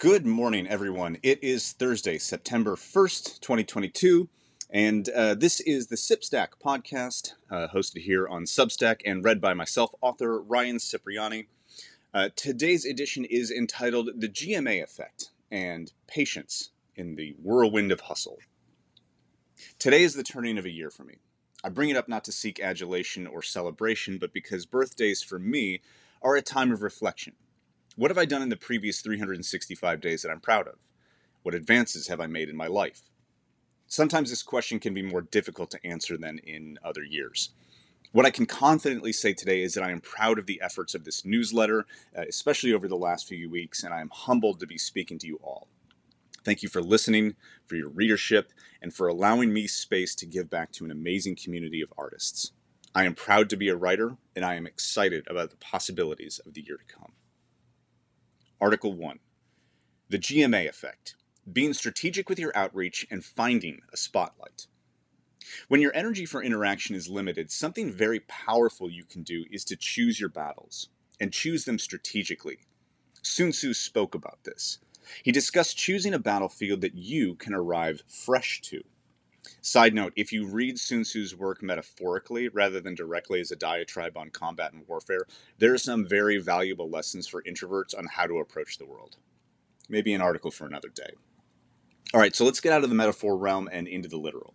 Good morning, everyone. It is Thursday, September 1st, 2022, and uh, this is the SipStack podcast, uh, hosted here on Substack and read by myself, author Ryan Cipriani. Uh, today's edition is entitled The GMA Effect and Patience in the Whirlwind of Hustle. Today is the turning of a year for me. I bring it up not to seek adulation or celebration, but because birthdays for me are a time of reflection what have I done in the previous 365 days that I'm proud of? What advances have I made in my life? Sometimes this question can be more difficult to answer than in other years. What I can confidently say today is that I am proud of the efforts of this newsletter, uh, especially over the last few weeks, and I am humbled to be speaking to you all. Thank you for listening, for your readership, and for allowing me space to give back to an amazing community of artists. I am proud to be a writer, and I am excited about the possibilities of the year to come. Article 1 The GMA Effect Being strategic with your outreach and finding a spotlight. When your energy for interaction is limited, something very powerful you can do is to choose your battles and choose them strategically. Sun Tzu spoke about this. He discussed choosing a battlefield that you can arrive fresh to. Side note if you read Sun Tzu's work metaphorically rather than directly as a diatribe on combat and warfare, there are some very valuable lessons for introverts on how to approach the world. Maybe an article for another day. All right, so let's get out of the metaphor realm and into the literal.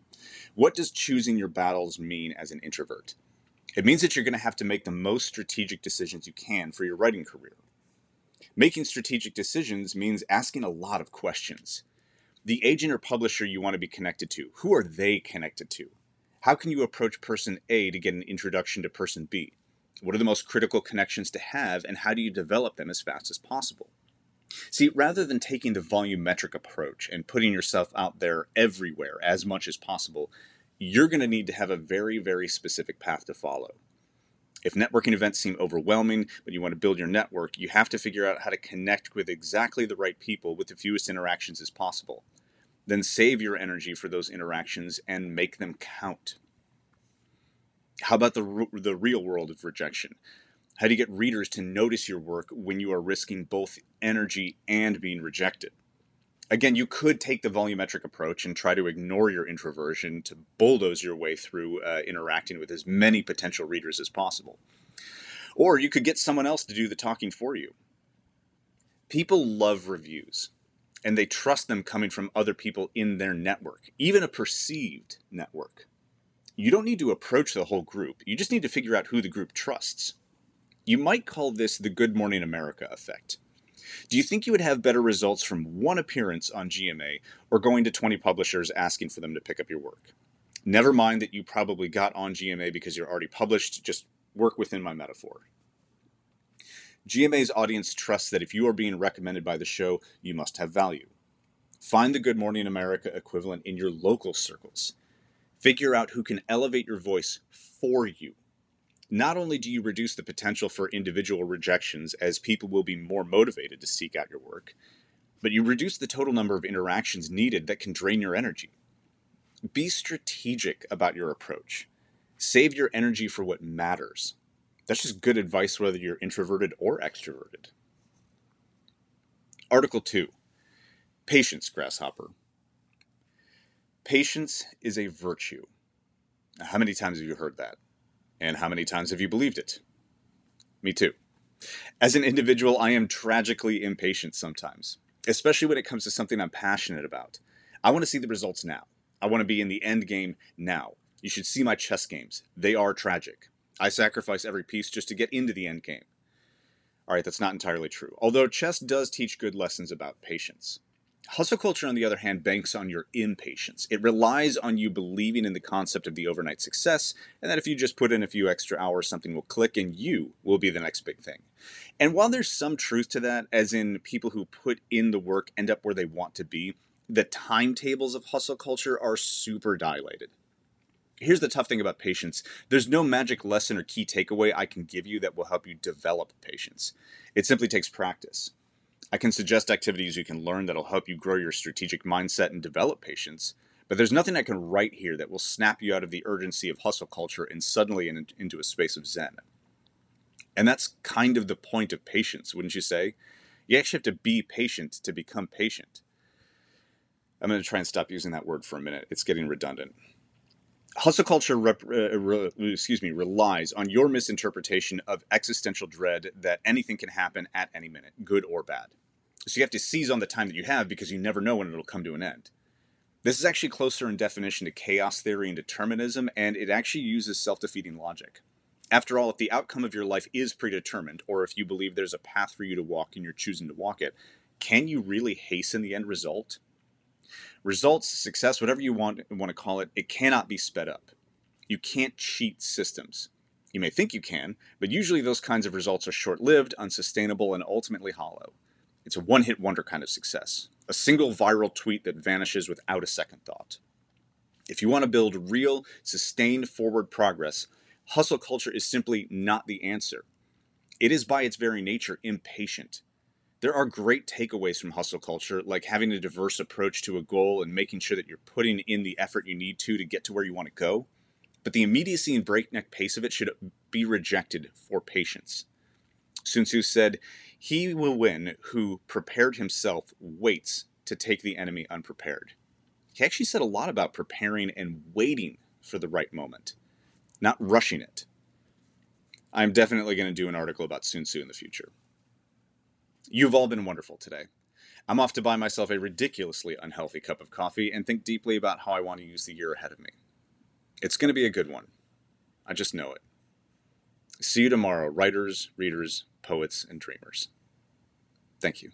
What does choosing your battles mean as an introvert? It means that you're going to have to make the most strategic decisions you can for your writing career. Making strategic decisions means asking a lot of questions the agent or publisher you want to be connected to, who are they connected to? How can you approach person A to get an introduction to person B? What are the most critical connections to have, and how do you develop them as fast as possible? See, rather than taking the volumetric approach and putting yourself out there everywhere as much as possible, you're going to need to have a very, very specific path to follow. If networking events seem overwhelming, but you want to build your network, you have to figure out how to connect with exactly the right people with the fewest interactions as possible then save your energy for those interactions and make them count. How about the, the real world of rejection? How do you get readers to notice your work when you are risking both energy and being rejected? Again, you could take the volumetric approach and try to ignore your introversion to bulldoze your way through uh, interacting with as many potential readers as possible. Or you could get someone else to do the talking for you. People love reviews and they trust them coming from other people in their network, even a perceived network. You don't need to approach the whole group, you just need to figure out who the group trusts. You might call this the Good Morning America effect. Do you think you would have better results from one appearance on GMA or going to 20 publishers asking for them to pick up your work? Never mind that you probably got on GMA because you're already published, just work within my metaphor. GMA's audience trusts that if you are being recommended by the show, you must have value. Find the Good Morning America equivalent in your local circles. Figure out who can elevate your voice for you. Not only do you reduce the potential for individual rejections, as people will be more motivated to seek out your work, but you reduce the total number of interactions needed that can drain your energy. Be strategic about your approach. Save your energy for what matters that's just good advice whether you're introverted or extroverted. Article 2 Patience, Grasshopper. Patience is a virtue. How many times have you heard that? And how many times have you believed it? Me too. As an individual, I am tragically impatient sometimes, especially when it comes to something I'm passionate about. I want to see the results now. I want to be in the end game now. You should see my chess games. They are tragic. I sacrifice every piece just to get into the end game. All right, that's not entirely true. Although chess does teach good lessons about patience. Hustle culture, on the other hand, banks on your impatience. It relies on you believing in the concept of the overnight success, and that if you just put in a few extra hours, something will click and you will be the next big thing. And while there's some truth to that, as in people who put in the work end up where they want to be, the timetables of hustle culture are super dilated here's the tough thing about patience there's no magic lesson or key takeaway I can give you that will help you develop patience. It simply takes practice. I can suggest activities you can learn that'll help you grow your strategic mindset and develop patience, but there's nothing I can write here that will snap you out of the urgency of hustle culture and suddenly in, into a space of zen. And that's kind of the point of patience, wouldn't you say? You actually have to be patient to become patient. I'm going to try and stop using that word for a minute. It's getting redundant. Hustle culture, rep, uh, re, excuse me, relies on your misinterpretation of existential dread that anything can happen at any minute, good or bad. So you have to seize on the time that you have because you never know when it'll come to an end. This is actually closer in definition to chaos theory and determinism, and it actually uses self defeating logic. After all, if the outcome of your life is predetermined, or if you believe there's a path for you to walk and you're choosing to walk it, can you really hasten the end result? Results, success, whatever you want, want to call it, it cannot be sped up. You can't cheat systems. You may think you can, but usually those kinds of results are short lived, unsustainable, and ultimately hollow. It's a one hit wonder kind of success, a single viral tweet that vanishes without a second thought. If you want to build real, sustained forward progress, hustle culture is simply not the answer. It is by its very nature impatient. There are great takeaways from hustle culture, like having a diverse approach to a goal and making sure that you're putting in the effort you need to to get to where you want to go. But the immediacy and breakneck pace of it should be rejected for patience. Sun Tzu said, He will win who prepared himself waits to take the enemy unprepared. He actually said a lot about preparing and waiting for the right moment, not rushing it. I'm definitely going to do an article about Sun Tzu in the future. You've all been wonderful today. I'm off to buy myself a ridiculously unhealthy cup of coffee and think deeply about how I want to use the year ahead of me. It's going to be a good one. I just know it. See you tomorrow, writers, readers, poets, and dreamers. Thank you.